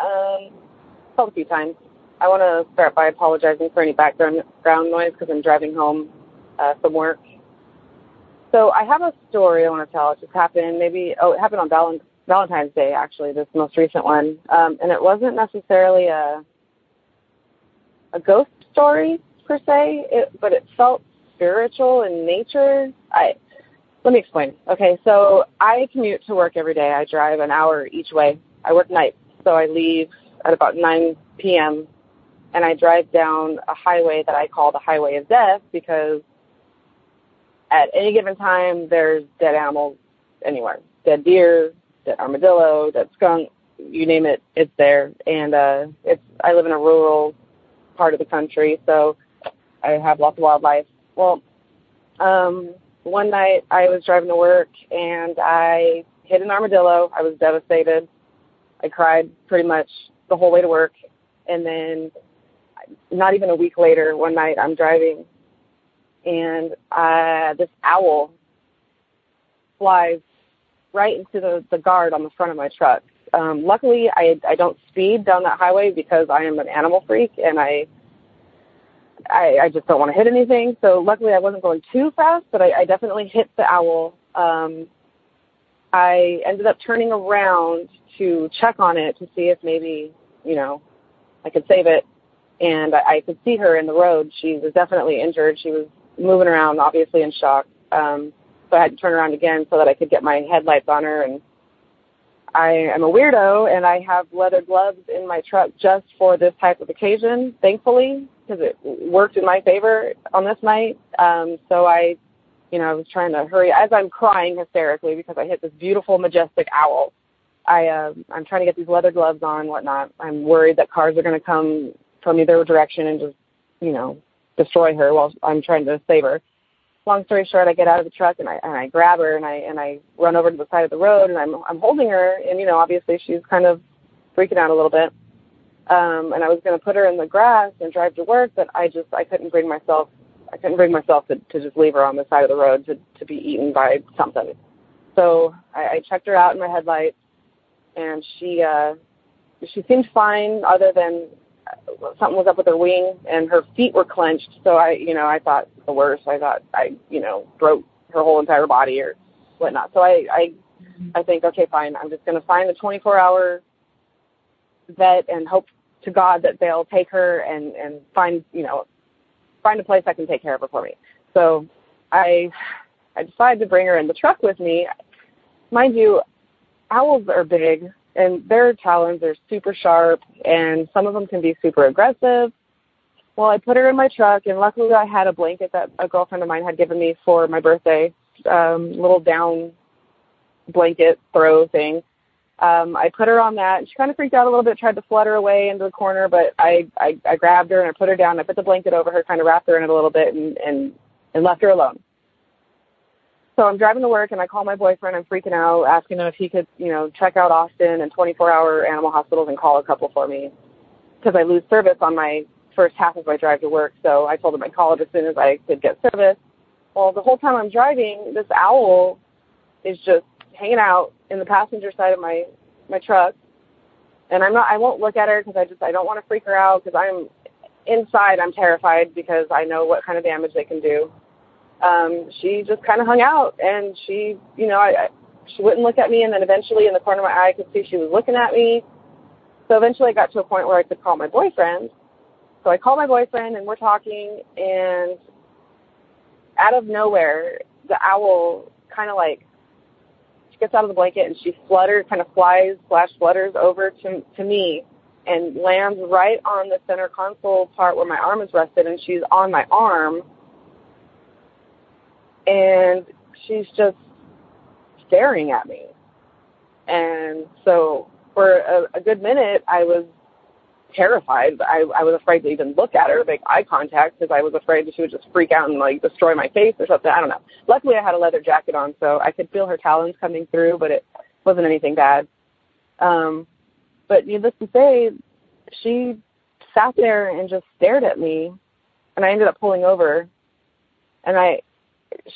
Um, called a few times. I want to start by apologizing for any background ground noise because I'm driving home uh, from work. So I have a story I want to tell. It just happened maybe, oh, it happened on Val- Valentine's Day, actually, this most recent one. Um, and it wasn't necessarily a, a ghost story per se, it, but it felt spiritual in nature. I, let me explain. Okay, so I commute to work every day. I drive an hour each way. I work nights. So I leave at about 9 p.m. and I drive down a highway that I call the highway of death because at any given time there's dead animals anywhere. Dead deer, dead armadillo, dead skunk, you name it, it's there. And uh it's I live in a rural part of the country, so I have lots of wildlife. Well, um one night I was driving to work and I hit an armadillo. I was devastated. I cried pretty much the whole way to work. And then not even a week later, one night I'm driving and uh, this owl flies right into the, the guard on the front of my truck. Um, luckily, I, I don't speed down that highway because I am an animal freak and I, I, I just don't want to hit anything. So luckily I wasn't going too fast, but I, I definitely hit the owl. Um, I ended up turning around to check on it to see if maybe, you know, I could save it. And I, I could see her in the road. She was definitely injured. She was moving around, obviously in shock. Um, so I had to turn around again so that I could get my headlights on her. And I am a weirdo, and I have leather gloves in my truck just for this type of occasion, thankfully, because it worked in my favor on this night. Um, so I, you know, I was trying to hurry as I'm crying hysterically because I hit this beautiful, majestic owl. I, uh, I'm trying to get these leather gloves on and whatnot. I'm worried that cars are going to come from either direction and just, you know, destroy her while I'm trying to save her. Long story short, I get out of the truck and I and I grab her and I and I run over to the side of the road and I'm I'm holding her and you know obviously she's kind of freaking out a little bit. Um, and I was going to put her in the grass and drive to work, but I just I couldn't bring myself I couldn't bring myself to to just leave her on the side of the road to to be eaten by something. So I, I checked her out in my headlights and she uh she seemed fine other than something was up with her wing and her feet were clenched. So I, you know, I thought the worst. I thought I, you know, broke her whole entire body or whatnot. So I, I, I think, okay, fine. I'm just going to find a 24 hour vet and hope to God that they'll take her and, and find, you know, find a place I can take care of her for me. So I, I decided to bring her in the truck with me. Mind you, owls are big and their talons are super sharp and some of them can be super aggressive. Well, I put her in my truck and luckily I had a blanket that a girlfriend of mine had given me for my birthday, um, little down blanket throw thing. Um, I put her on that and she kind of freaked out a little bit, tried to flutter away into the corner, but I, I, I grabbed her and I put her down. I put the blanket over her, kind of wrapped her in it a little bit and, and, and left her alone. So I'm driving to work and I call my boyfriend. I'm freaking out, asking him if he could, you know, check out Austin and 24 hour animal hospitals and call a couple for me because I lose service on my first half of my drive to work. So I told him I'd call it as soon as I could get service. Well, the whole time I'm driving, this owl is just hanging out in the passenger side of my my truck, and I'm not. I won't look at her because I just I don't want to freak her out because I'm inside. I'm terrified because I know what kind of damage they can do. um, she just kind of hung out, and she, you know, I, I she wouldn't look at me, and then eventually, in the corner of my eye, I could see she was looking at me. So eventually, I got to a point where I could call my boyfriend. So I called my boyfriend, and we're talking, and out of nowhere, the owl kind of like gets out of the blanket and she flutters, kind of flies slash flutters over to to me and lands right on the center console part where my arm is rested, and she's on my arm, and she's just staring at me. And so for a, a good minute, I was terrified. I, I was afraid to even look at her, make eye contact, because I was afraid that she would just freak out and like destroy my face or something. I don't know. Luckily, I had a leather jacket on, so I could feel her talons coming through, but it wasn't anything bad. Um, but needless to say, she sat there and just stared at me, and I ended up pulling over. And I,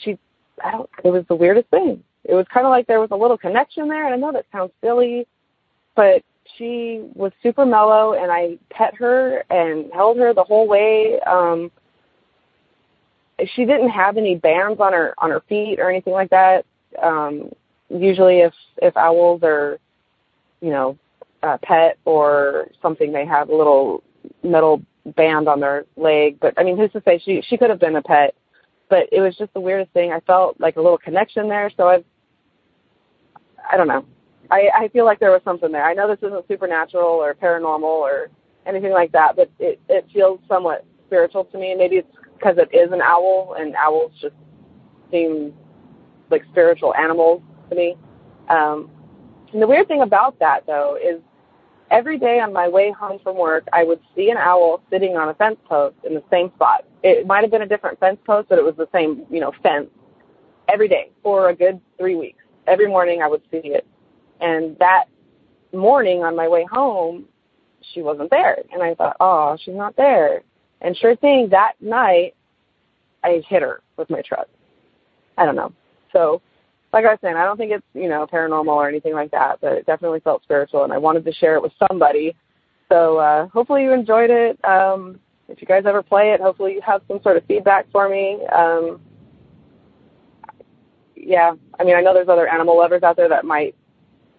she, I don't. It was the weirdest thing. It was kind of like there was a little connection there, and I know that sounds silly, but she was super mellow, and I pet her and held her the whole way. Um, she didn't have any bands on her on her feet or anything like that. Um, usually, if if owls are, you know, a pet or something, they have a little metal band on their leg. But I mean, who's to say she she could have been a pet? But it was just the weirdest thing. I felt like a little connection there, so I've I don't know. I, I feel like there was something there. I know this isn't supernatural or paranormal or anything like that, but it it feels somewhat spiritual to me. Maybe it's because it is an owl, and owls just seem like spiritual animals to me. Um, and the weird thing about that, though, is every day on my way home from work, I would see an owl sitting on a fence post in the same spot. It might have been a different fence post, but it was the same, you know, fence every day for a good three weeks. Every morning I would see it. And that morning on my way home, she wasn't there. And I thought, oh, she's not there. And sure thing, that night, I hit her with my truck. I don't know. So, like I was saying, I don't think it's, you know, paranormal or anything like that, but it definitely felt spiritual, and I wanted to share it with somebody. So, uh, hopefully you enjoyed it. Um, if you guys ever play it, hopefully you have some sort of feedback for me. Um, yeah, I mean, I know there's other animal lovers out there that might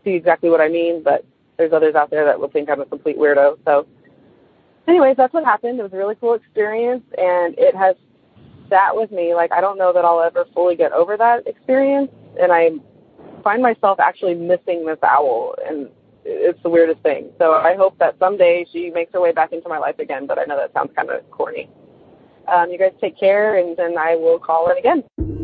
see exactly what I mean, but there's others out there that will think I'm a complete weirdo. So, anyways, that's what happened. It was a really cool experience, and it has sat with me. Like, I don't know that I'll ever fully get over that experience, and I find myself actually missing this owl, and it's the weirdest thing. So I hope that someday she makes her way back into my life again, but I know that sounds kind of corny. Um, you guys take care, and then I will call in again.